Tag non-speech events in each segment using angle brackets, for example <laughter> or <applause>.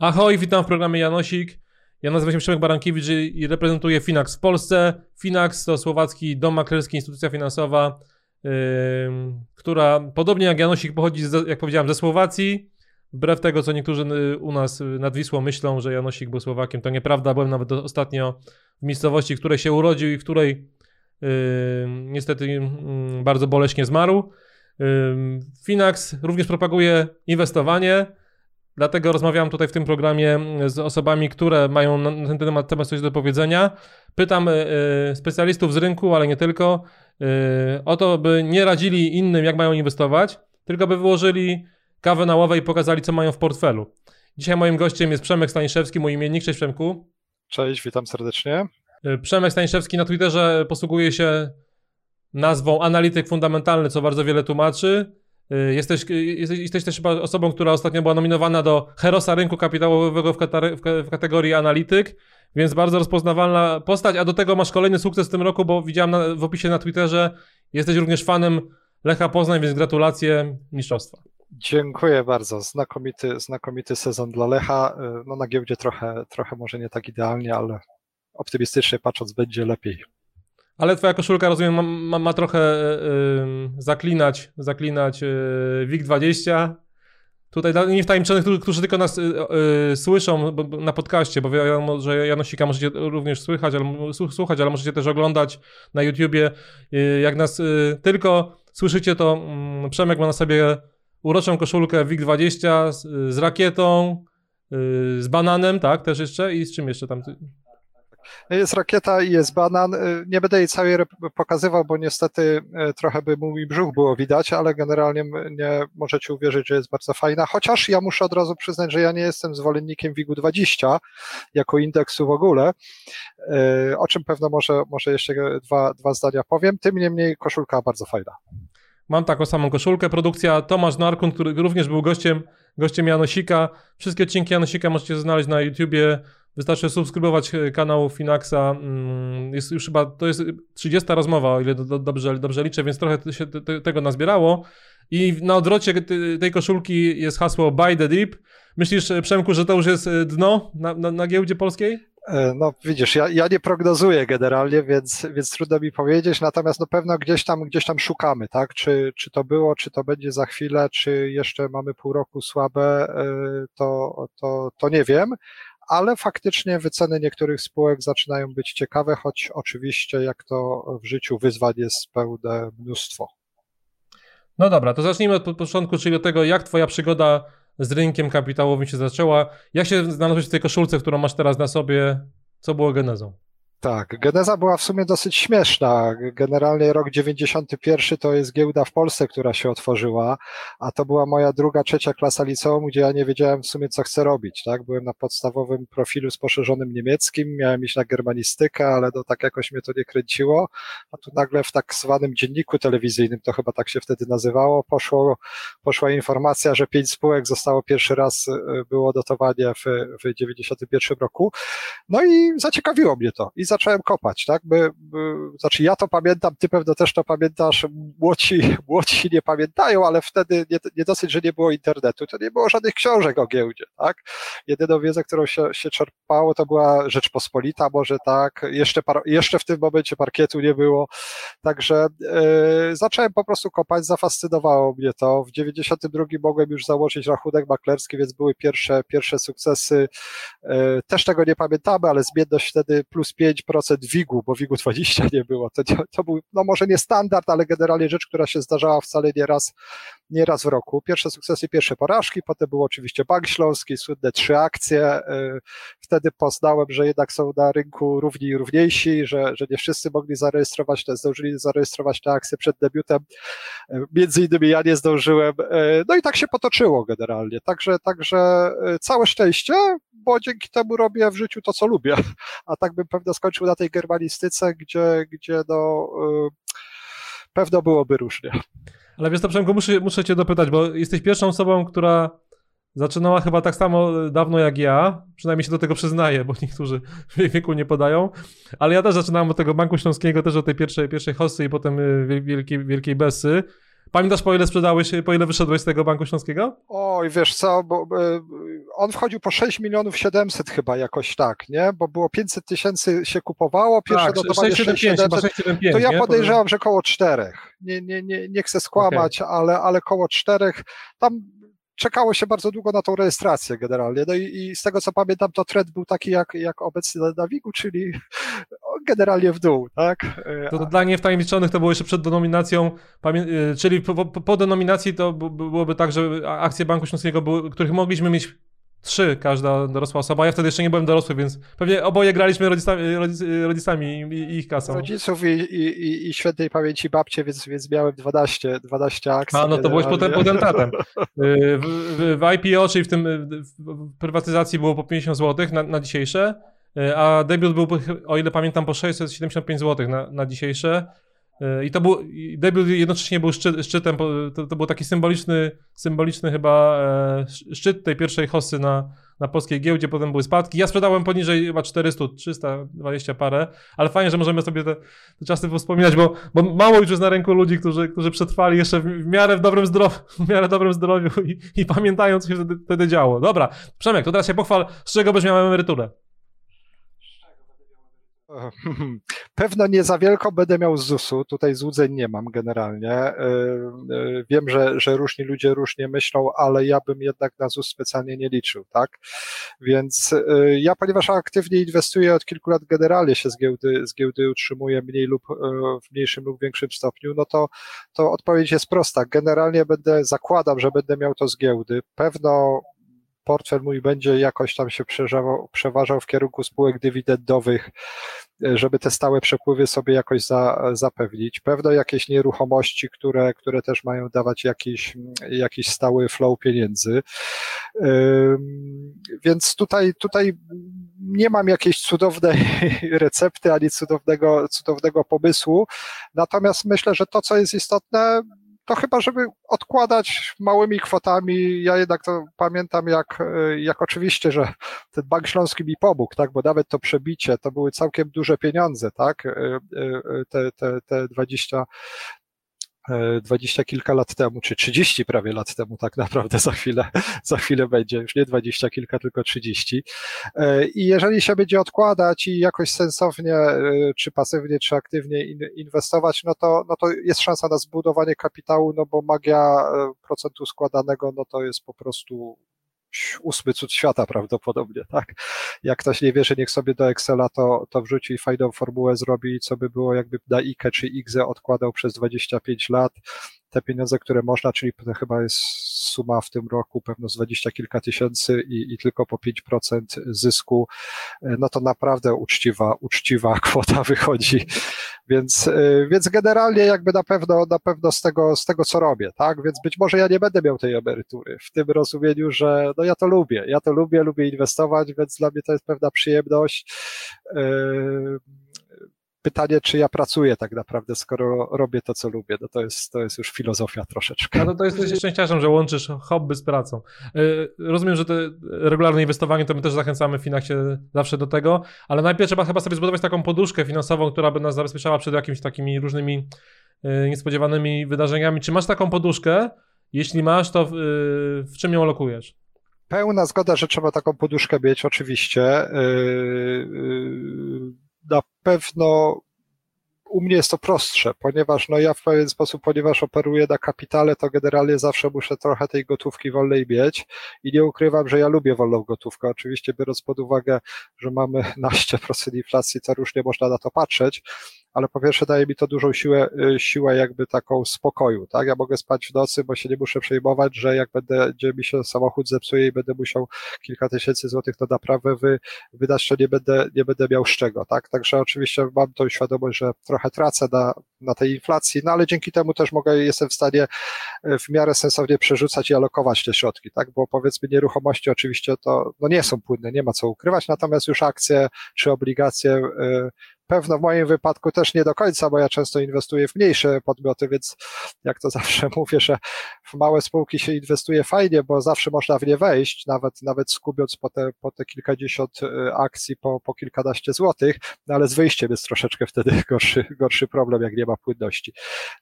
Ahoj, witam w programie Janosik. Ja nazywam się Przemek Barankiewicz i reprezentuję Finax w Polsce. Finax to słowacki dom maklerski, instytucja finansowa, yy, która podobnie jak Janosik pochodzi, z, jak powiedziałem, ze Słowacji. Wbrew tego, co niektórzy y, u nas nad Wisłą myślą, że Janosik był Słowakiem, to nieprawda. Byłem nawet ostatnio w miejscowości, w której się urodził i w której yy, niestety yy, bardzo boleśnie zmarł. Finax również propaguje inwestowanie. Dlatego rozmawiam tutaj w tym programie z osobami, które mają na ten temat, temat coś do powiedzenia. Pytam y, specjalistów z rynku, ale nie tylko, y, o to, by nie radzili innym, jak mają inwestować, tylko by wyłożyli kawę na ławę i pokazali, co mają w portfelu. Dzisiaj moim gościem jest Przemek Staniszewski, mój imiennik. Cześć Przemku. Cześć, witam serdecznie. Przemek Staniszewski na Twitterze posługuje się nazwą analityk fundamentalny, co bardzo wiele tłumaczy. Y, jesteś, y, jesteś, jesteś, też chyba osobą, która ostatnio była nominowana do Herosa Rynku Kapitałowego w, w, kategorii analityk, więc bardzo rozpoznawalna postać, a do tego masz kolejny sukces w tym roku, bo widziałem na, w opisie na Twitterze, jesteś również fanem Lecha Poznań, więc gratulacje mistrzostwa. Dziękuję bardzo. Znakomity, znakomity sezon dla Lecha. Y, no na giełdzie trochę, trochę może nie tak idealnie, ale optymistycznie patrząc będzie lepiej. Ale twoja koszulka, rozumiem, ma, ma, ma trochę y, zaklinać, zaklinać y, WIG20. Tutaj dla niewtajemniczonych, którzy, tylko nas y, y, słyszą na podcaście, bo wiadomo, że Janosika możecie również słychać, ale, słuchać, ale możecie też oglądać na YouTubie. Y, jak nas tylko słyszycie, to mm, Przemek ma na sobie uroczą koszulkę WIG20 z, z rakietą, z bananem, tak, też jeszcze i z czym jeszcze tam? Jest rakieta i jest banan. Y, nie będę jej całej pokazywał, bo niestety y, trochę by mój brzuch było widać, ale generalnie nie możecie uwierzyć, że jest bardzo fajna. Chociaż ja muszę od razu przyznać, że ja nie jestem zwolennikiem WIG-20 jako indeksu w ogóle, y, o czym pewno może, może jeszcze dwa, dwa zdania powiem. Tym niemniej koszulka bardzo fajna. Mam taką samą koszulkę. Produkcja Tomasz Narkun, który również był gościem, gościem Janosika. Wszystkie odcinki Janosika możecie znaleźć na YouTubie. Wystarczy subskrybować e, kanał Finaxa. Mm, jest już chyba, to jest 30 rozmowa, o ile dobrze, dobrze liczę, więc trochę się tego nazbierało. I na odwrocie tej koszulki jest hasło Buy the Deep. Myślisz, e, Przemku, że to już jest e, dno na, na, na giełdzie polskiej? No widzisz, ja, ja nie prognozuję generalnie, więc, więc trudno mi powiedzieć, natomiast no pewno gdzieś tam, gdzieś tam szukamy, tak? Czy, czy to było, czy to będzie za chwilę, czy jeszcze mamy pół roku słabe, to, to, to nie wiem, ale faktycznie wyceny niektórych spółek zaczynają być ciekawe, choć oczywiście jak to w życiu wyzwań jest pełne mnóstwo. No dobra, to zacznijmy od początku, czyli od tego, jak twoja przygoda z rynkiem kapitałowym się zaczęła. Jak się znalazłeś w tej koszulce, którą masz teraz na sobie? Co było genezą? Tak, geneza była w sumie dosyć śmieszna. Generalnie rok 91 to jest giełda w Polsce, która się otworzyła, a to była moja druga, trzecia klasa liceum, gdzie ja nie wiedziałem w sumie, co chcę robić. Tak? Byłem na podstawowym profilu z poszerzonym niemieckim, miałem iść na germanistykę, ale to tak jakoś mnie to nie kręciło, a tu nagle w tak zwanym dzienniku telewizyjnym, to chyba tak się wtedy nazywało, poszło, poszła informacja, że pięć spółek zostało pierwszy raz, y, było dotowanie w, w 91 roku. No i zaciekawiło mnie to. I zacząłem kopać, tak? By, by, znaczy ja to pamiętam, ty pewno też to pamiętasz, młodsi, <laughs> młodsi nie pamiętają, ale wtedy nie, nie dosyć, że nie było internetu, to nie było żadnych książek o giełdzie, tak? Jedyną wiedzę, którą się, się czerpało, to była Rzeczpospolita może, tak? Jeszcze, par, jeszcze w tym momencie parkietu nie było, także yy, zacząłem po prostu kopać, zafascynowało mnie to. W 92 mogłem już założyć rachunek maklerski, więc były pierwsze, pierwsze sukcesy. Yy, też tego nie pamiętamy, ale zmienność wtedy plus 5 5% WIG-u, bo WIG-u 20 nie było. To, to był, no może nie standard, ale generalnie rzecz, która się zdarzała wcale nie raz, nie raz w roku. Pierwsze sukcesy, pierwsze porażki, potem był oczywiście Bank Śląski, słynne trzy akcje. Y, wtedy poznałem, że jednak są na rynku równi i równiejsi, że, że nie wszyscy mogli zarejestrować, te, zdążyli zarejestrować te akcje przed debiutem. Y, między innymi ja nie zdążyłem. Y, no i tak się potoczyło generalnie. Także, także całe szczęście, bo dzięki temu robię w życiu to, co lubię. A tak bym pewno skończył na tej germanistyce, gdzie, gdzie no, pewno byłoby różnie. Ale wiesz to Przemku, muszę, muszę cię dopytać, bo jesteś pierwszą osobą, która Zaczynała chyba tak samo dawno jak ja, przynajmniej się do tego przyznaję, bo niektórzy w wieku nie podają, ale ja też zaczynałem od tego Banku Śląskiego, też od tej pierwszej, pierwszej hossy i potem y, wielkiej, wielkiej Bessy. Pamiętasz, po ile sprzedałeś, po ile wyszedłeś z tego Banku Śląskiego? Oj, wiesz co, bo, bo on wchodził po 6 milionów 700 chyba jakoś tak, nie? Bo było 500 tysięcy się kupowało, pierwsze tak, dotowanie 675, to ja podejrzewam, że koło czterech. Nie, nie, nie, nie chcę skłamać, okay. ale, ale koło czterech. Tam czekało się bardzo długo na tą rejestrację generalnie. No i, i, z tego co pamiętam, to trend był taki jak, jak obecny na Wigu, czyli generalnie w dół, tak? To, to dla niewtajemniczonych to było jeszcze przed denominacją, y, czyli po, po, denominacji to byłoby tak, że akcje Banku Śląskiego, były, których mogliśmy mieć Trzy każda dorosła osoba. Ja wtedy jeszcze nie byłem dorosły, więc pewnie oboje graliśmy rodzicami, rodzicami i ich kasą. Rodziców i, i, i świętej pamięci babcie, więc, więc miałem 12, 12 akcji. A, no to byłeś potem potentatem. W, w, w IPO, czyli w tym w prywatyzacji było po 50 zł na, na dzisiejsze, a debiut był, o ile pamiętam, po 675 zł na, na dzisiejsze. I to był, debiut jednocześnie był szczyt, szczytem, to, to, był taki symboliczny, symboliczny chyba e, szczyt tej pierwszej hossy na, na polskiej giełdzie, potem były spadki. Ja sprzedałem poniżej chyba 400, 320 parę, ale fajnie, że możemy sobie te, te czasy wspominać, bo, bo mało już jest na rynku ludzi, którzy, którzy przetrwali jeszcze w, w miarę w dobrym zdrowiu, w miarę dobrym zdrowiu i, i pamiętają, co się wtedy, wtedy działo. Dobra, Przemek, to teraz się pochwal, z czego byś miał emeryturę? <laughs> Pewno nie za wielko będę miał z ZUS-u, tutaj złudzeń nie mam generalnie. E, e, wiem, że, że różni ludzie różnie myślą, ale ja bym jednak na ZUS specjalnie nie liczył, tak? Więc e, ja, ponieważ aktywnie inwestuję od kilku lat generalnie się z giełdy, z giełdy utrzymuję mniej lub w mniejszym lub większym stopniu, no to, to odpowiedź jest prosta. Generalnie będę, zakładam, że będę miał to z giełdy. Pewno portfel mój będzie jakoś tam się przeważał, w kierunku spółek dywidendowych, żeby te stałe przepływy sobie jakoś za, zapewnić. Pewno jakieś nieruchomości, które, które też mają dawać jakiś, jakiś stały flow pieniędzy. Więc tutaj, tutaj nie mam jakiejś cudownej <laughs> recepty ani cudownego, cudownego pomysłu. Natomiast myślę, że to, co jest istotne, to chyba, żeby odkładać małymi kwotami, ja jednak to pamiętam jak, jak oczywiście, że ten Bank Śląski mi pomógł, tak, bo nawet to przebicie to były całkiem duże pieniądze, tak, te, te, te 20, E, dwadzieścia kilka lat temu, czy trzydzieści prawie lat temu tak naprawdę za chwilę, za chwilę będzie, już nie dwadzieścia kilka, tylko trzydzieści. E, I jeżeli się będzie odkładać i jakoś sensownie, e, czy pasywnie, czy aktywnie inwestować, no to, no to jest szansa na zbudowanie kapitału, no bo magia procentu składanego, no to jest po prostu ósmy cud świata prawdopodobnie, tak? Jak ktoś nie wierzy, niech sobie do Excela to, to wrzuci fajną formułę zrobi, co by było jakby na IKE czy IGZE odkładał przez 25 lat, te pieniądze, które można, czyli to chyba jest suma w tym roku pewno z dwadzieścia kilka tysięcy i, i tylko po 5% zysku, no to naprawdę uczciwa, uczciwa <laughs> kwota wychodzi. Więc, y, więc generalnie jakby na pewno, na pewno z tego, z tego, co robię, tak? Więc być może ja nie będę miał tej emerytury w tym rozumieniu, że no ja to lubię, ja to lubię, lubię inwestować, więc dla mnie to jest pewna przyjemność. Yy, pytanie, czy ja pracuję tak naprawdę, skoro robię to, co lubię. No to jest, to jest już filozofia troszeczkę. No to, to jesteś szczęściarzem, że łączysz hobby z pracą. Y, rozumiem, że to regularne inwestowanie, to my też zachęcamy w Finachcie zawsze do tego, ale najpierw trzeba chyba sobie zbudować taką poduszkę finansową, która by nas zabezpieczała przed jakimiś takimi różnymi y, niespodziewanymi wydarzeniami. Czy masz taką poduszkę? Jeśli masz, to w, y, w czym ją lokujesz? Pełna zgoda, że trzeba taką poduszkę mieć, oczywiście na pewno u mnie jest to prostsze, ponieważ no ja w pewien sposób, ponieważ operuję na kapitale, to generalnie zawsze muszę trochę tej gotówki wolnej mieć i nie ukrywam, że ja lubię wolną gotówkę. Oczywiście biorąc pod uwagę, że mamy <laughs> naście procent inflacji, to różnie można na to patrzeć, ale po pierwsze daje mi to dużą siłę, y, siłę jakby taką spokoju, tak? Ja mogę spać w nocy, bo się nie muszę przejmować, że jak będę, gdzie mi się samochód zepsuje i będę musiał kilka tysięcy złotych na naprawę wy, wydać, to nie będę, nie będę miał z czego, tak? Także oczywiście mam tą świadomość, że trochę tracę na, na tej inflacji, no ale dzięki temu też mogę, jestem w stanie y, w miarę sensownie przerzucać i alokować te środki, tak? Bo powiedzmy nieruchomości oczywiście to, no nie są płynne, nie ma co ukrywać, natomiast już akcje czy obligacje, yy, pewno w moim wypadku też nie do końca, bo ja często inwestuję w mniejsze podmioty, więc jak to <laughs> zawsze mówię, że w małe spółki się inwestuje fajnie, bo zawsze można w nie wejść, nawet, nawet skubiąc po te, po te kilkadziesiąt e, akcji po, po kilkanaście złotych, no ale z wyjściem jest troszeczkę wtedy <laughs> gorszy, gorszy problem, jak nie ma płynności.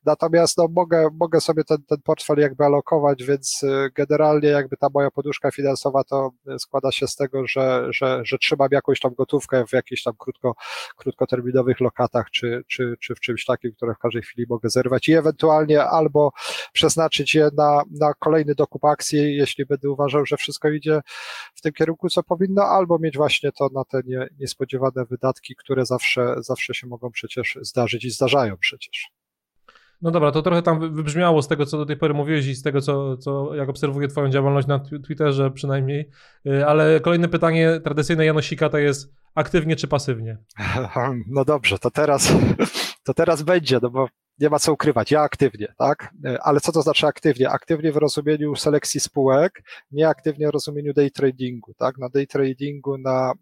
Natomiast no, mogę, mogę sobie ten, ten portfel jakby alokować, więc e, generalnie jakby ta moja poduszka finansowa to składa się z tego, że, że, że trzymam jakąś tam gotówkę w jakichś tam krótko, krótkoterminowych lokatach, czy, czy, czy w czymś takim, które w każdej chwili mogę zerwać i ewentualnie albo przeznaczyć je na, na kolejny dokup akcji, jeśli będę uważał, że wszystko idzie w tym kierunku, co powinno, albo mieć właśnie to na te nie, niespodziewane wydatki, które zawsze, zawsze się mogą przecież zdarzyć i zdarzają przecież. No dobra, to trochę tam wybrzmiało z tego, co do tej pory mówiłeś i z tego, co, co jak obserwuję twoją działalność na Twitterze przynajmniej, y, ale kolejne pytanie tradycyjne Janosika to jest aktywnie czy pasywnie? <laughs> No dobrze, to teraz, <laughs> to teraz będzie, no bo nie ma co ukrywać, ja aktywnie, tak? Y, ale co to znaczy aktywnie? Aktywnie w rozumieniu selekcji spółek, nie aktywnie w rozumieniu day tradingu, tak? Na day tradingu, na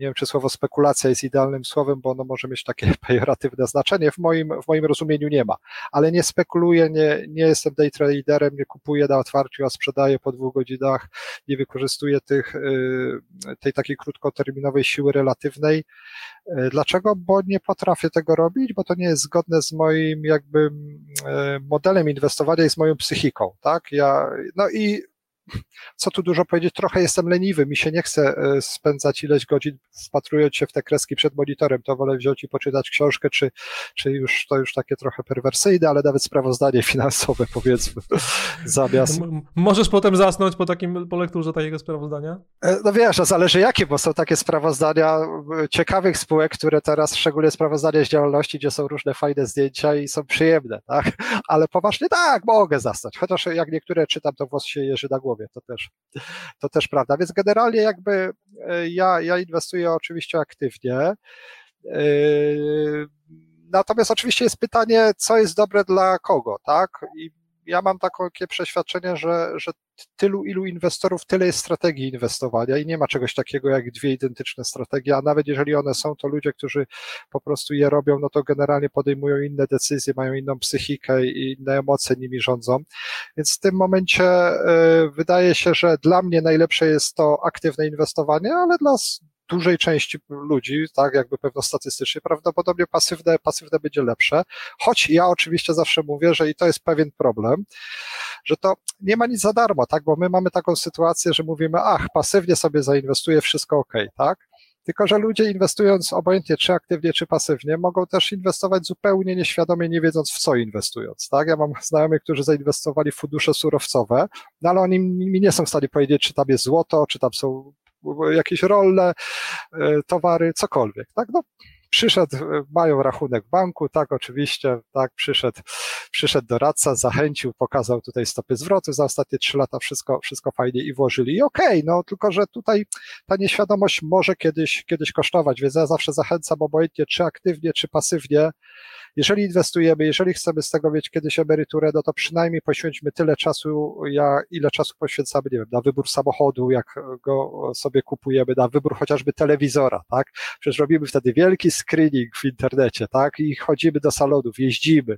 nie wiem, czy słowo spekulacja jest idealnym słowem, bo ono może mieć takie <laughs> pejoratywne znaczenie. W moim, w moim rozumieniu nie ma. Ale nie spekuluję, nie, nie jestem day traderem, nie kupuję na otwarciu, a sprzedaję po dwóch godzinach, nie wykorzystuję tych, y, tej takiej krótkoterminowej siły relatywnej. Y, dlaczego? Bo nie potrafię tego robić, bo to nie jest zgodne z moim jakby y, modelem inwestowania i z moją psychiką, tak? Ja, no i co tu dużo powiedzieć, trochę jestem leniwy, mi się nie chce e, spędzać ileś godzin wpatrując się w te kreski przed monitorem, to wolę wziąć i poczytać książkę, czy, czy już to już takie trochę perwersyjne, ale nawet sprawozdanie finansowe <laughs> powiedzmy, zamiast... Możesz potem zasnąć po takim, po lekturze takiego sprawozdania? E, no wiesz, no zależy jakie, bo są takie sprawozdania e, ciekawych spółek, które teraz, szczególnie sprawozdania z działalności, gdzie są różne fajne zdjęcia i są przyjemne, tak? Ale poważnie tak, mogę zasnąć, chociaż jak niektóre czytam, to włos się jeży na głowie to też, to też prawda. Więc generalnie jakby e, ja, ja inwestuję oczywiście aktywnie. E, natomiast oczywiście jest pytanie, co jest dobre dla kogo, tak? I ja mam takie przeświadczenie, że, że tylu, ilu inwestorów, tyle jest strategii inwestowania i nie ma czegoś takiego jak dwie identyczne strategie, a nawet jeżeli one są, to ludzie, którzy po prostu je robią, no to generalnie podejmują inne decyzje, mają inną psychikę i inne emocje nimi rządzą. Więc w tym momencie y, wydaje się, że dla mnie najlepsze jest to aktywne inwestowanie, ale dla dużej części ludzi, tak, jakby pewno statystycznie, prawdopodobnie pasywne, pasywne będzie lepsze, choć ja oczywiście zawsze mówię, że i to jest pewien problem, że to nie ma nic za darmo, tak, bo my mamy taką sytuację, że mówimy, ach, pasywnie sobie zainwestuję, wszystko ok, tak, tylko, że ludzie inwestując obojętnie czy aktywnie, czy pasywnie, mogą też inwestować zupełnie nieświadomie, nie wiedząc w co inwestując. Tak? Ja mam znajomych, którzy zainwestowali w fundusze surowcowe, no ale oni mi nie są w stanie powiedzieć, czy tam jest złoto, czy tam są jakieś rolle, e, towary, cokolwiek, tak? No, przyszedł, e, mają rachunek w banku, tak, oczywiście, tak, przyszedł, przyszedł doradca, zachęcił, pokazał tutaj stopy zwrotu za ostatnie trzy lata, wszystko, wszystko fajnie i włożyli. I okej, okay, no tylko, że tutaj ta nieświadomość może kiedyś, kiedyś kosztować, więc ja zawsze zachęcam obojętnie, czy aktywnie, czy pasywnie, jeżeli inwestujemy, jeżeli chcemy z tego mieć kiedyś emeryturę, no to przynajmniej poświęćmy tyle czasu, ja, ile czasu poświęcamy, nie wiem, na wybór samochodu, jak go sobie kupujemy, na wybór chociażby telewizora, tak? Przecież robimy wtedy wielki screening w internecie, tak? I chodzimy do salonów, jeździmy,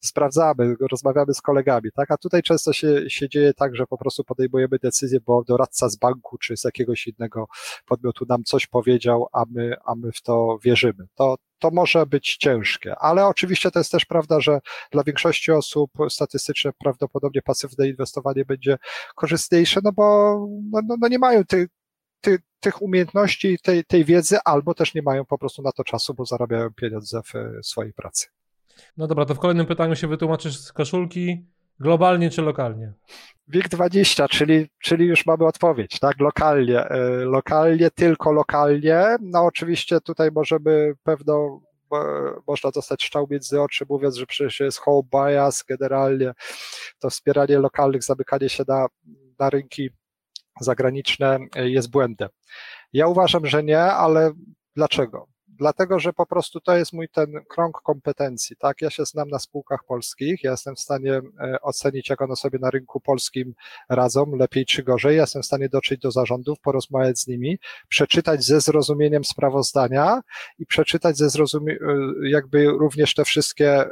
sprawdzamy, rozmawiamy z kolegami, tak? A tutaj często się, się dzieje tak, że po prostu podejmujemy decyzję, bo doradca z banku czy z jakiegoś innego podmiotu nam coś powiedział, a my, a my w to wierzymy. To, to może być ciężkie, ale oczywiście to jest też prawda, że dla większości osób statystycznie prawdopodobnie pasywne inwestowanie będzie korzystniejsze, no bo no, no, no nie mają tych, ty, tych umiejętności, tej, tej wiedzy, albo też nie mają po prostu na to czasu, bo zarabiają pieniądze w swojej pracy. No dobra, to w kolejnym pytaniu się wytłumaczysz z koszulki. Globalnie czy lokalnie? WIG20, czyli, czyli już mamy odpowiedź, tak? Lokalnie. E, lokalnie, tylko lokalnie. No oczywiście tutaj możemy pewno można dostać szczał między oczy, mówiąc, że przecież jest home bias, generalnie to wspieranie lokalnych, zamykanie się na, na rynki zagraniczne jest błędem. Ja uważam, że nie, ale dlaczego? Dlatego że po prostu to jest mój ten krąg kompetencji, tak? Ja się znam na spółkach polskich, ja jestem w stanie e, ocenić, jak one sobie na rynku polskim radzą, lepiej czy gorzej. Ja jestem w stanie dotrzeć do zarządów, porozmawiać z nimi, przeczytać ze zrozumieniem sprawozdania i przeczytać ze zrozumieniem, jakby również te wszystkie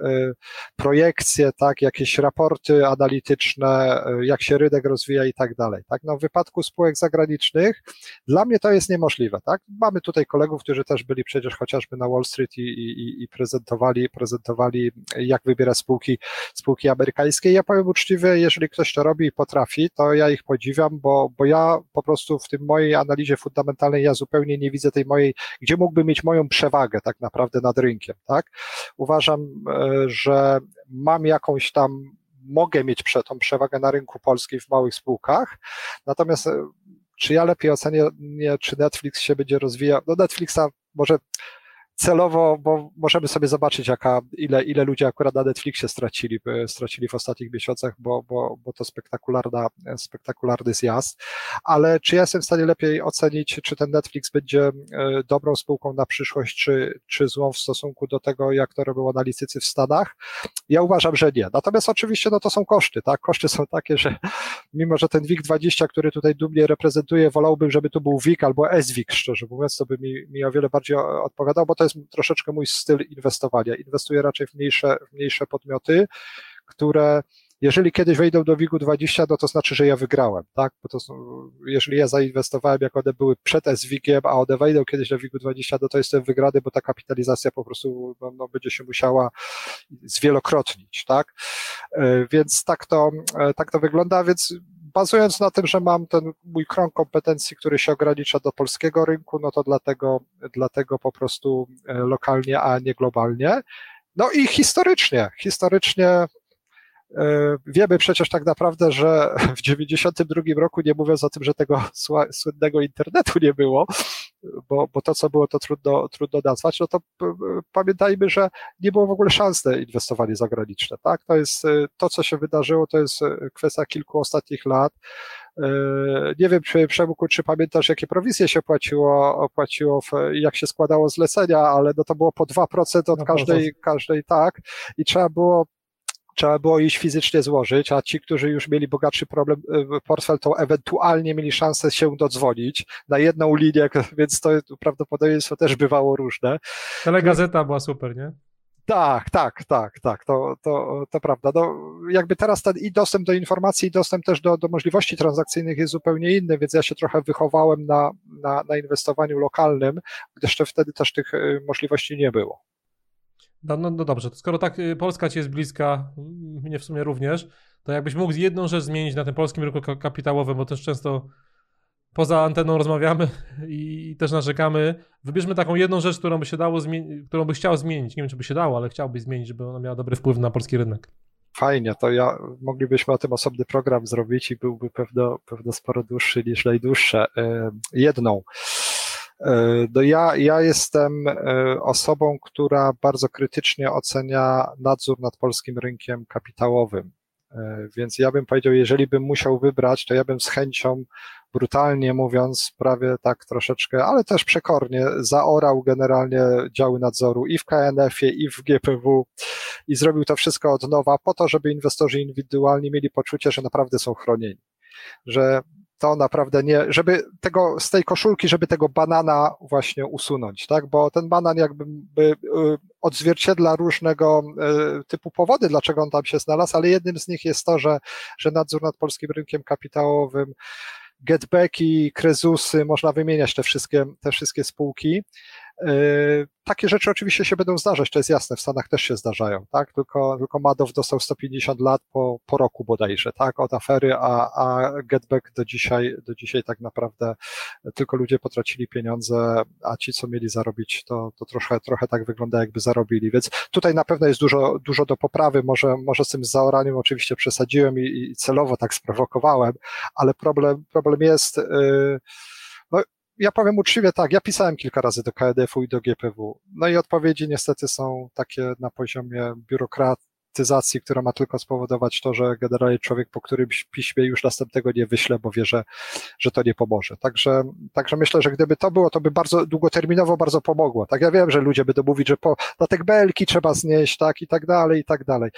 projekcje, tak? Jakieś raporty analityczne, jak się rynek rozwija i tak dalej, tak? No w wypadku spółek zagranicznych dla mnie to jest niemożliwe, tak? Mamy tutaj kolegów, którzy też byli przecież chociażby na Wall Street i, i, i prezentowali, prezentowali, jak wybierać spółki, spółki amerykańskie. Ja powiem uczciwie, jeżeli ktoś to robi i potrafi, to ja ich podziwiam, bo, bo ja po prostu w tym mojej analizie fundamentalnej ja zupełnie nie widzę tej mojej, gdzie mógłbym mieć moją przewagę tak naprawdę nad rynkiem, tak? Uważam, e, że mam jakąś tam mogę mieć tą przewagę na rynku polskim w małych spółkach, natomiast e, czy ja lepiej ocenię, czy Netflix się będzie rozwijał? No Netflixa może celowo, bo możemy sobie zobaczyć, jaka, ile, ile ludzie akurat na Netflixie stracili, stracili w ostatnich miesiącach, bo, bo, bo to spektakularna, spektakularny zjazd. Ale czy ja jestem w stanie lepiej ocenić, czy ten Netflix będzie e, dobrą spółką na przyszłość, czy, czy złą w stosunku do tego, jak to robią analitycy w Stanach? Ja uważam, że nie. Natomiast oczywiście, no to są koszty, tak? Koszty są takie, że mimo, że ten WIG20, który tutaj dumnie reprezentuje, wolałbym, żeby to był WIG albo SWIG, szczerze mówiąc, to by mi, mi o wiele bardziej odpowiadał, bo to jest jest troszeczkę mój styl inwestowania. Inwestuję raczej w mniejsze, w mniejsze podmioty, które jeżeli kiedyś wejdą do WIG-u 20, no to znaczy, że ja wygrałem, tak? Bo to jeżeli ja zainwestowałem, jak one były przed SWIG-iem, a one wejdą kiedyś do WIG-u 20, no to jestem wygrany, bo ta kapitalizacja po prostu no, no, będzie się musiała zwielokrotnić, tak? E, więc tak to, e, tak to wygląda, więc bazując na tym, że mam ten mój krąg kompetencji, który się ogranicza do polskiego rynku, no to dlatego, dlatego po prostu e, lokalnie, a nie globalnie. No i historycznie, historycznie wiemy przecież tak naprawdę, że <laughs> w 92 roku, nie mówiąc o tym, że tego słynnego internetu nie było, bo, bo to, co było, to trudno, trudno nazwać, no to pamiętajmy, że nie było w ogóle szans na inwestowanie zagraniczne, tak? To jest, e, to, co się wydarzyło, to jest e, kwestia kilku ostatnich lat. Nie wiem, czy Przemku, czy pamiętasz, jakie prowizje się płaciło, opłaciło, w, jak się składało zlecenia, ale no to było po 2% od no, każdej, każdej, tak, i trzeba było trzeba było iść fizycznie złożyć, a ci, którzy już mieli bogatszy problem, e, portfel, to ewentualnie mieli szansę się dodzwonić na jedną linię, <laughs> więc to prawdopodobieństwo też bywało różne. Telegazeta była super, nie? Tak, tak, tak, tak, to, to, to prawda. No, jakby teraz ten i dostęp do informacji, i dostęp też do, do możliwości transakcyjnych jest zupełnie inny, więc ja się trochę wychowałem na, na, na inwestowaniu lokalnym, gdyż jeszcze wtedy też tych e, możliwości nie było. No, no, no dobrze, to skoro tak y, Polska ci jest bliska, mnie w sumie również, to jakbyś mógł jedną rzecz zmienić na tym polskim rynku kapitałowym, bo też często poza anteną rozmawiamy i też narzekamy. Wybierzmy taką jedną rzecz, którą by się dało którą by chciał zmienić. Nie wiem, czy by się dało, ale chciałbyś zmienić, żeby ona miała dobry wpływ na polski rynek. Fajnie, to ja moglibyśmy o tym osobny program zrobić i byłby pewno, pewno sporo dłuższy niż najdłuższe. Jedną. E, no ja, ja jestem e, osobą, która bardzo krytycznie ocenia nadzór nad polskim rynkiem kapitałowym. E, więc ja bym powiedział, jeżeli bym musiał wybrać, to ja bym z chęcią, brutalnie mówiąc, prawie tak troszeczkę, ale też przekornie, zaorał generalnie działy nadzoru i w KNF-ie, i w GPW i zrobił to wszystko od nowa po to, żeby inwestorzy indywidualni mieli poczucie, że naprawdę są chronieni. Że to naprawdę nie, żeby tego, z tej koszulki, żeby tego banana właśnie usunąć, tak, bo ten banan jakby by, y, odzwierciedla różnego y, typu powody, dlaczego on tam się znalazł, ale jednym z nich jest to, że, że nadzór nad polskim rynkiem kapitałowym getbacki, krezusy, można wymieniać te wszystkie, te wszystkie spółki. Y, takie rzeczy oczywiście się będą zdarzać, to jest jasne, w Stanach też się zdarzają, tak? Tylko, tylko Madow dostał 150 lat po, po roku bodajże, tak? Od afery, a, a Getback do dzisiaj, do dzisiaj tak naprawdę tylko ludzie potracili pieniądze, a ci, co mieli zarobić, to, to trochę, trochę tak wygląda, jakby zarobili. Więc tutaj na pewno jest dużo, dużo do poprawy. Może, może z tym zaoraniem oczywiście przesadziłem i, i celowo tak sprowokowałem, ale problem, problem jest, yy, ja powiem uczciwie tak, ja pisałem kilka razy do KDF-u i do GPW. No i odpowiedzi niestety są takie na poziomie biurokrat, automatyzacji, która ma tylko spowodować to, że generalnie człowiek po którymś piśmie już następnego nie wyśle, bo wie, że, że to nie pomoże. Także, także myślę, że gdyby to było, to by bardzo długoterminowo bardzo pomogło. Tak, ja wiem, że ludzie będą mówić, że po, datek belki trzeba znieść, tak, i tak dalej, i tak dalej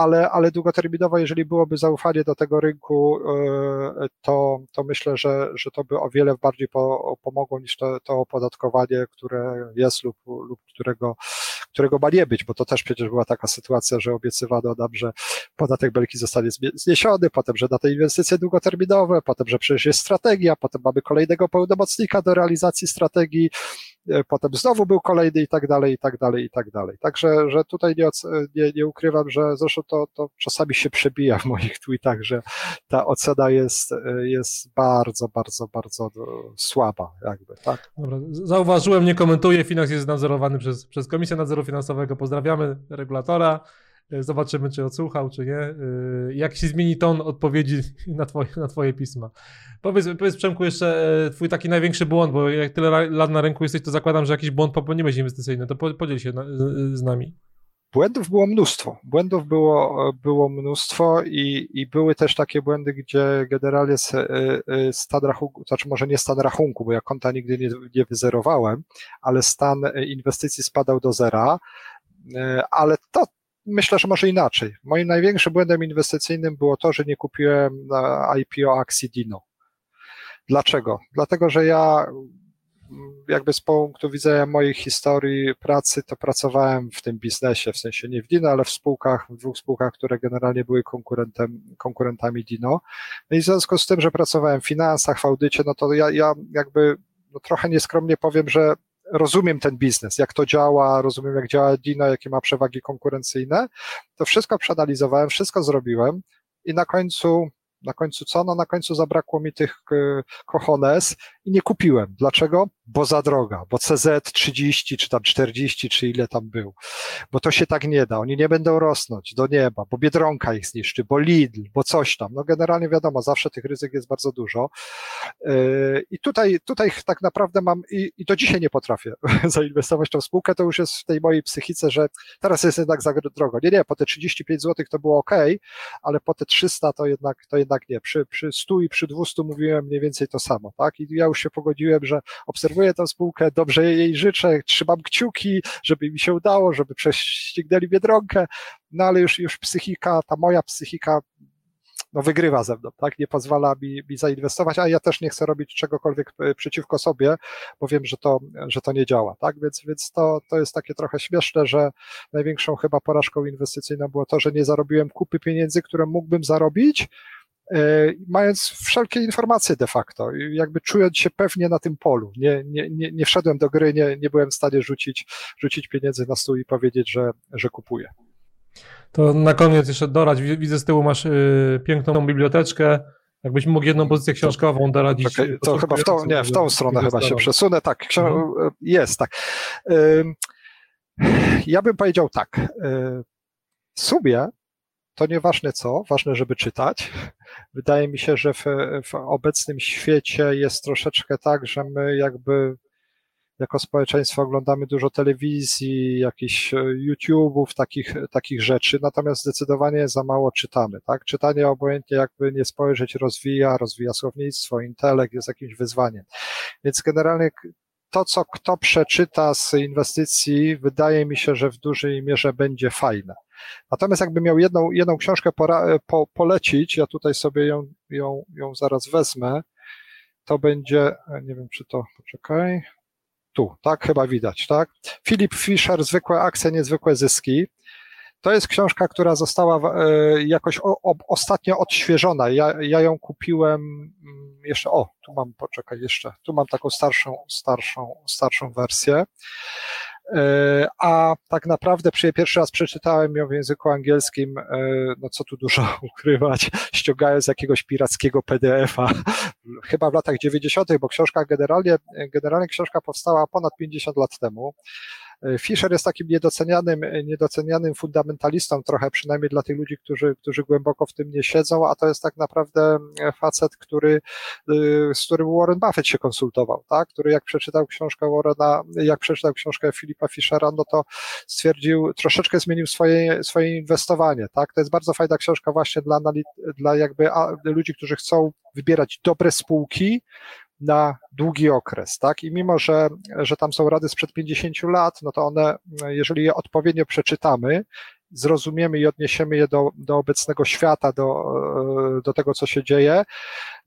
ale, ale długoterminowo, jeżeli byłoby zaufanie do tego rynku, e, to, to myślę, że, że to by o wiele bardziej po, pomogło niż to, to opodatkowanie, które jest lub, lub którego, którego ma nie być, bo to też przecież była taka sytuacja, że obiecywano nam, że podatek belki zostanie zniesiony, potem, że na te inwestycje długoterminowe, potem, że przecież jest strategia, potem mamy kolejnego pełnomocnika do realizacji strategii, potem znowu był kolejny i tak dalej, i tak dalej, i tak dalej. Także, że tutaj nie, nie, nie ukrywam, że zresztą to, to czasami się przebija w moich tweetach, że ta ocena jest, e, jest bardzo, bardzo, bardzo e, słaba, jakby, tak? Dobra, zauważyłem, nie komentuję, Finax jest nadzorowany przez, przez Komisję Nadzoru Finansowego, pozdrawiamy regulatora. Zobaczymy, czy odsłuchał, czy nie. Jak się zmieni ton odpowiedzi <laughs> na twoje, na twoje pisma. Powiedz, powiedz Przemku jeszcze e, twój taki największy błąd, bo jak tyle lat na rynku jesteś, to zakładam, że jakiś błąd popełniłeś inwestycyjny, to podziel się na, z nami. Błędów było mnóstwo. Błędów było, było mnóstwo i, i były też takie błędy, gdzie generalnie e, e, stan rachunku, znaczy może nie stan rachunku, bo ja konta nigdy nie, nie wyzerowałem, ale stan inwestycji spadał do zera, ale to, myślę, że może inaczej. Moim największym błędem inwestycyjnym było to, że nie kupiłem IPO akcji Dino. Dlaczego? Dlatego, że ja jakby z punktu widzenia mojej historii pracy, to pracowałem w tym biznesie, w sensie nie w Dino, ale w spółkach, w dwóch spółkach, które generalnie były konkurentem, konkurentami Dino. No i w związku z tym, że pracowałem w finansach, w audycie, no to ja, ja jakby no trochę nieskromnie powiem, że rozumiem ten biznes, jak to działa, rozumiem jak działa Dino, jakie ma przewagi konkurencyjne, to wszystko przeanalizowałem, wszystko zrobiłem i na końcu na końcu co? No na końcu zabrakło mi tych kochones i nie kupiłem. Dlaczego? Bo za droga, bo CZ 30 czy tam 40 czy ile tam był. Bo to się tak nie da. Oni nie będą rosnąć do nieba, bo Biedronka ich zniszczy, bo Lidl, bo coś tam. No generalnie wiadomo, zawsze tych ryzyk jest bardzo dużo. Yy, I tutaj, tutaj tak naprawdę mam i, i do dzisiaj nie potrafię <laughs> zainwestować tą spółkę. To już jest w tej mojej psychice, że teraz jest jednak za drogo. Nie, nie, po te 35 zł to było ok, ale po te 300 to jednak, to jednak jednak nie. Przy, przy 100 i przy 200 mówiłem mniej więcej to samo, tak? I ja już się pogodziłem, że obserwuję tę spółkę, dobrze jej życzę, trzymam kciuki, żeby mi się udało, żeby prześcignęli Biedronkę, no ale już, już psychika, ta moja psychika no wygrywa ze mną, tak? Nie pozwala mi, mi zainwestować, a ja też nie chcę robić czegokolwiek e, przeciwko sobie, bo wiem, że to, że to nie działa, tak? Więc, więc to, to jest takie trochę śmieszne, że największą chyba porażką inwestycyjną było to, że nie zarobiłem kupy pieniędzy, które mógłbym zarobić, mając wszelkie informacje de facto, jakby czując się pewnie na tym polu. Nie, nie, nie, nie wszedłem do gry, nie, nie byłem w stanie rzucić, rzucić pieniędzy na stół i powiedzieć, że, że kupuję. To na koniec jeszcze dorać. Widzę z tyłu masz y, piękną biblioteczkę. Jakbyś mógł jedną pozycję książkową doradzić. Okay, to chyba w tą, nie, w tą stronę chyba się przesunę. Tak, mhm. jest, tak. Y, ja bym powiedział tak. Y, w sumie to nieważne co, ważne, żeby czytać. <laughs> Wydaje mi się, że w, w obecnym świecie jest troszeczkę tak, że my jakby jako społeczeństwo oglądamy dużo telewizji, jakichś e, YouTube'ów, takich, takich rzeczy, natomiast zdecydowanie za mało czytamy, tak? Czytanie obojętnie jakby nie spojrzeć rozwija, rozwija słownictwo, intelekt jest jakimś wyzwaniem. Więc generalnie to, co kto przeczyta z inwestycji, wydaje mi się, że w dużej mierze będzie fajne. Natomiast jakby miał jedną, jedną książkę pora, po, polecić, ja tutaj sobie ją, ją, ją zaraz wezmę, to będzie, nie wiem czy to, poczekaj, tu, tak, chyba widać, tak? Philip Fisher, Zwykłe akcje, niezwykłe zyski. To jest książka, która została e, jakoś ostatnio odświeżona. Ja, ja ją kupiłem mm, jeszcze, o, tu mam, poczekaj jeszcze, tu mam taką starszą, starszą, starszą wersję. E, a tak naprawdę przy pierwszy raz przeczytałem ją w języku angielskim, e, no co tu dużo <laughs> ukrywać, ściągając jakiegoś pirackiego PDF-a, chyba w latach 90., bo książka generalnie, generalnie książka powstała ponad 50 lat temu. Fischer jest takim niedocenianym, niedocenianym fundamentalistą, trochę przynajmniej dla tych ludzi, którzy, którzy głęboko w tym nie siedzą, a to jest tak naprawdę facet, który, z którym Warren Buffett się konsultował, tak? który jak przeczytał książkę Warrena, jak przeczytał książkę Filipa Fischera, no to stwierdził, troszeczkę zmienił swoje, swoje inwestowanie, tak? To jest bardzo fajna książka właśnie dla, dla jakby ludzi, którzy chcą wybierać dobre spółki, na długi okres, tak? I mimo, że, że tam są rady sprzed 50 lat, no to one, jeżeli je odpowiednio przeczytamy zrozumiemy i odniesiemy je do, do obecnego świata, do, do tego, co się dzieje,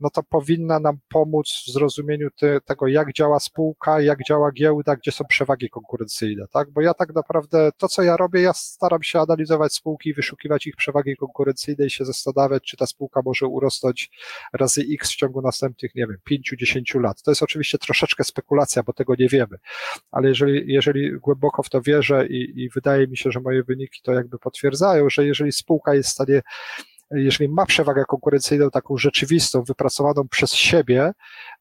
no to powinna nam pomóc w zrozumieniu te, tego, jak działa spółka, jak działa giełda, gdzie są przewagi konkurencyjne, tak? Bo ja tak naprawdę to, co ja robię, ja staram się analizować spółki, wyszukiwać ich przewagi konkurencyjne i się zastanawiać, czy ta spółka może urosnąć razy X w ciągu następnych, nie wiem, 5-10 lat. To jest oczywiście troszeczkę spekulacja, bo tego nie wiemy, ale jeżeli, jeżeli głęboko w to wierzę i, i wydaje mi się, że moje wyniki to jakby potwierdzają, że jeżeli spółka jest w stanie jeżeli ma przewagę konkurencyjną taką rzeczywistą, wypracowaną przez siebie,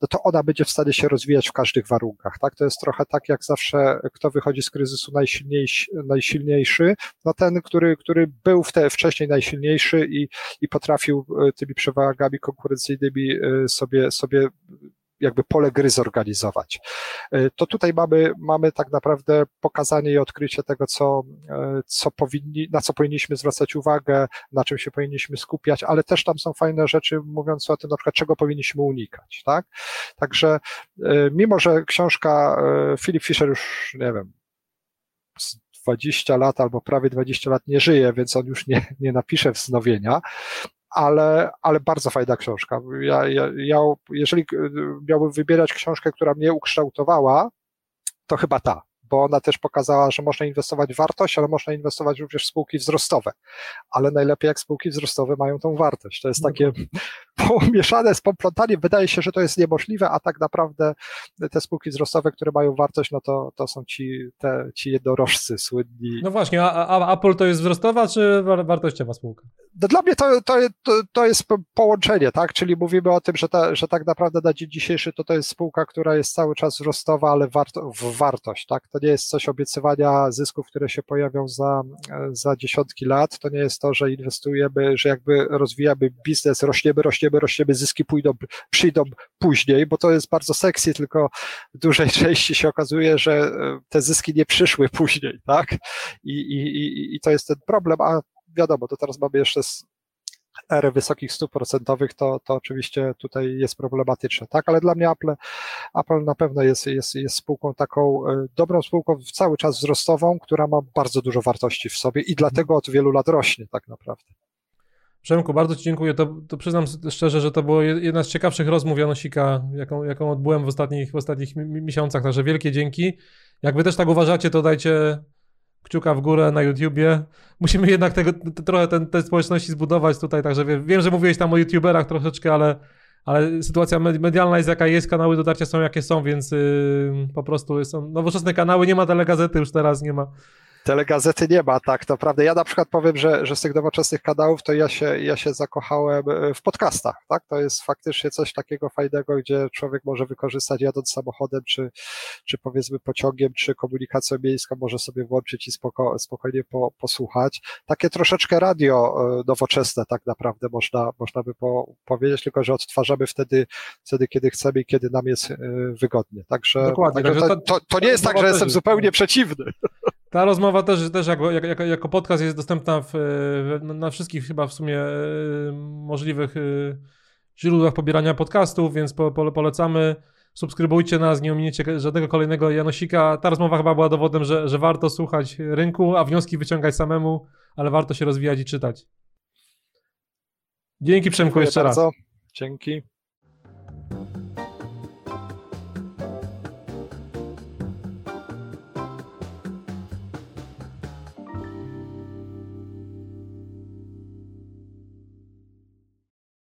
no to ona będzie w stanie się rozwijać w każdych warunkach, tak? To jest trochę tak, jak zawsze, kto wychodzi z kryzysu najsilniejszy, najsilniejszy no ten, który, który był w te, wcześniej najsilniejszy i, i potrafił e, tymi przewagami konkurencyjnymi e, sobie, sobie jakby pole gry zorganizować. E, to tutaj mamy, mamy tak naprawdę pokazanie i odkrycie tego, co, e, co powinni, na co powinniśmy zwracać uwagę, na czym się powinniśmy skupiać, ale też tam są fajne rzeczy mówiące o tym, na przykład, czego powinniśmy unikać, tak? Także e, mimo, że książka Philip Fisher już, nie wiem, 20 lat albo prawie 20 lat nie żyje, więc on już nie, nie napisze wznowienia, ale, ale bardzo fajna książka. Ja, ja, ja, jeżeli miałbym wybierać książkę, która mnie ukształtowała, to chyba ta bo ona też pokazała, że można inwestować w wartość, ale można inwestować również w spółki wzrostowe. Ale najlepiej jak spółki wzrostowe mają tą wartość. To jest takie pomieszane z poplątaniem. Wydaje się, że to jest niemożliwe, a tak naprawdę te spółki wzrostowe, które mają wartość, no to, to są ci, te, ci jednorożcy słynni. No właśnie, a, a Apple to jest wzrostowa czy wartościowa spółka? No dla mnie to, to, to, jest połączenie, tak? Czyli mówimy o tym, że, ta, że tak naprawdę na dzień dzisiejszy to to jest spółka, która jest cały czas wzrostowa, ale warto, w wartość, tak? To nie jest coś obiecywania zysków, które się pojawią za, za dziesiątki lat. To nie jest to, że inwestujemy, że jakby rozwijamy biznes, rośniemy, rośniemy, rośniemy, zyski pójdą, przyjdą później, bo to jest bardzo sexy, tylko w dużej <laughs> części się okazuje, że e, te zyski nie przyszły później, tak? I, i, i, i to jest ten problem, a wiadomo, to teraz mamy jeszcze ery wysokich stóp procentowych, to, to oczywiście tutaj jest problematyczne, tak? Ale dla mnie Apple, Apple na pewno jest, jest, jest spółką taką e, dobrą spółką cały czas wzrostową, która ma bardzo dużo wartości w sobie i dlatego od wielu lat rośnie tak naprawdę. Przemku, bardzo Ci dziękuję. To, to przyznam szczerze, że to była jedna z ciekawszych rozmów Janosika, jaką, jaką odbyłem w ostatnich, w ostatnich miesiącach, także wielkie dzięki. Jak Wy też tak uważacie, to dajcie kciuka w górę na YouTubie. Musimy jednak tego, trochę ten, te społeczności zbudować tutaj, także wiem, wiem, że mówiłeś tam o YouTuberach troszeczkę, ale, ale sytuacja medialna jest jaka jest, kanały dotarcia są jakie są, więc yy, po prostu są nowoczesne kanały, nie ma telegazety już teraz, nie ma Telegazety nie ma, tak, to prawda. Ja na przykład powiem, że, że z tych nowoczesnych kanałów to ja się, ja się zakochałem e, w podcastach, tak? To jest faktycznie coś takiego fajnego, gdzie człowiek może wykorzystać jadąc samochodem, czy, czy powiedzmy pociągiem, czy komunikacją miejską, może sobie włączyć i spoko, spokojnie po, posłuchać. Takie troszeczkę radio e, nowoczesne tak naprawdę można, można by po, powiedzieć, tylko że odtwarzamy wtedy, wtedy, kiedy chcemy i kiedy nam jest e, wygodnie. Także, Dokładnie, także to, to, to nie jest tak, że jestem zupełnie przeciwny. Ta rozmowa też, też jako, jako, jako podcast jest dostępna w, na wszystkich chyba w sumie e, możliwych e, źródłach pobierania podcastów, więc po, po, polecamy. Subskrybujcie nas, nie ominiecie żadnego kolejnego Janosika. Ta rozmowa chyba była dowodem, że, że warto słuchać rynku, a wnioski wyciągać samemu, ale warto się rozwijać i czytać. Dzięki Przemku Dziękuję jeszcze bardzo. raz. Dzięki.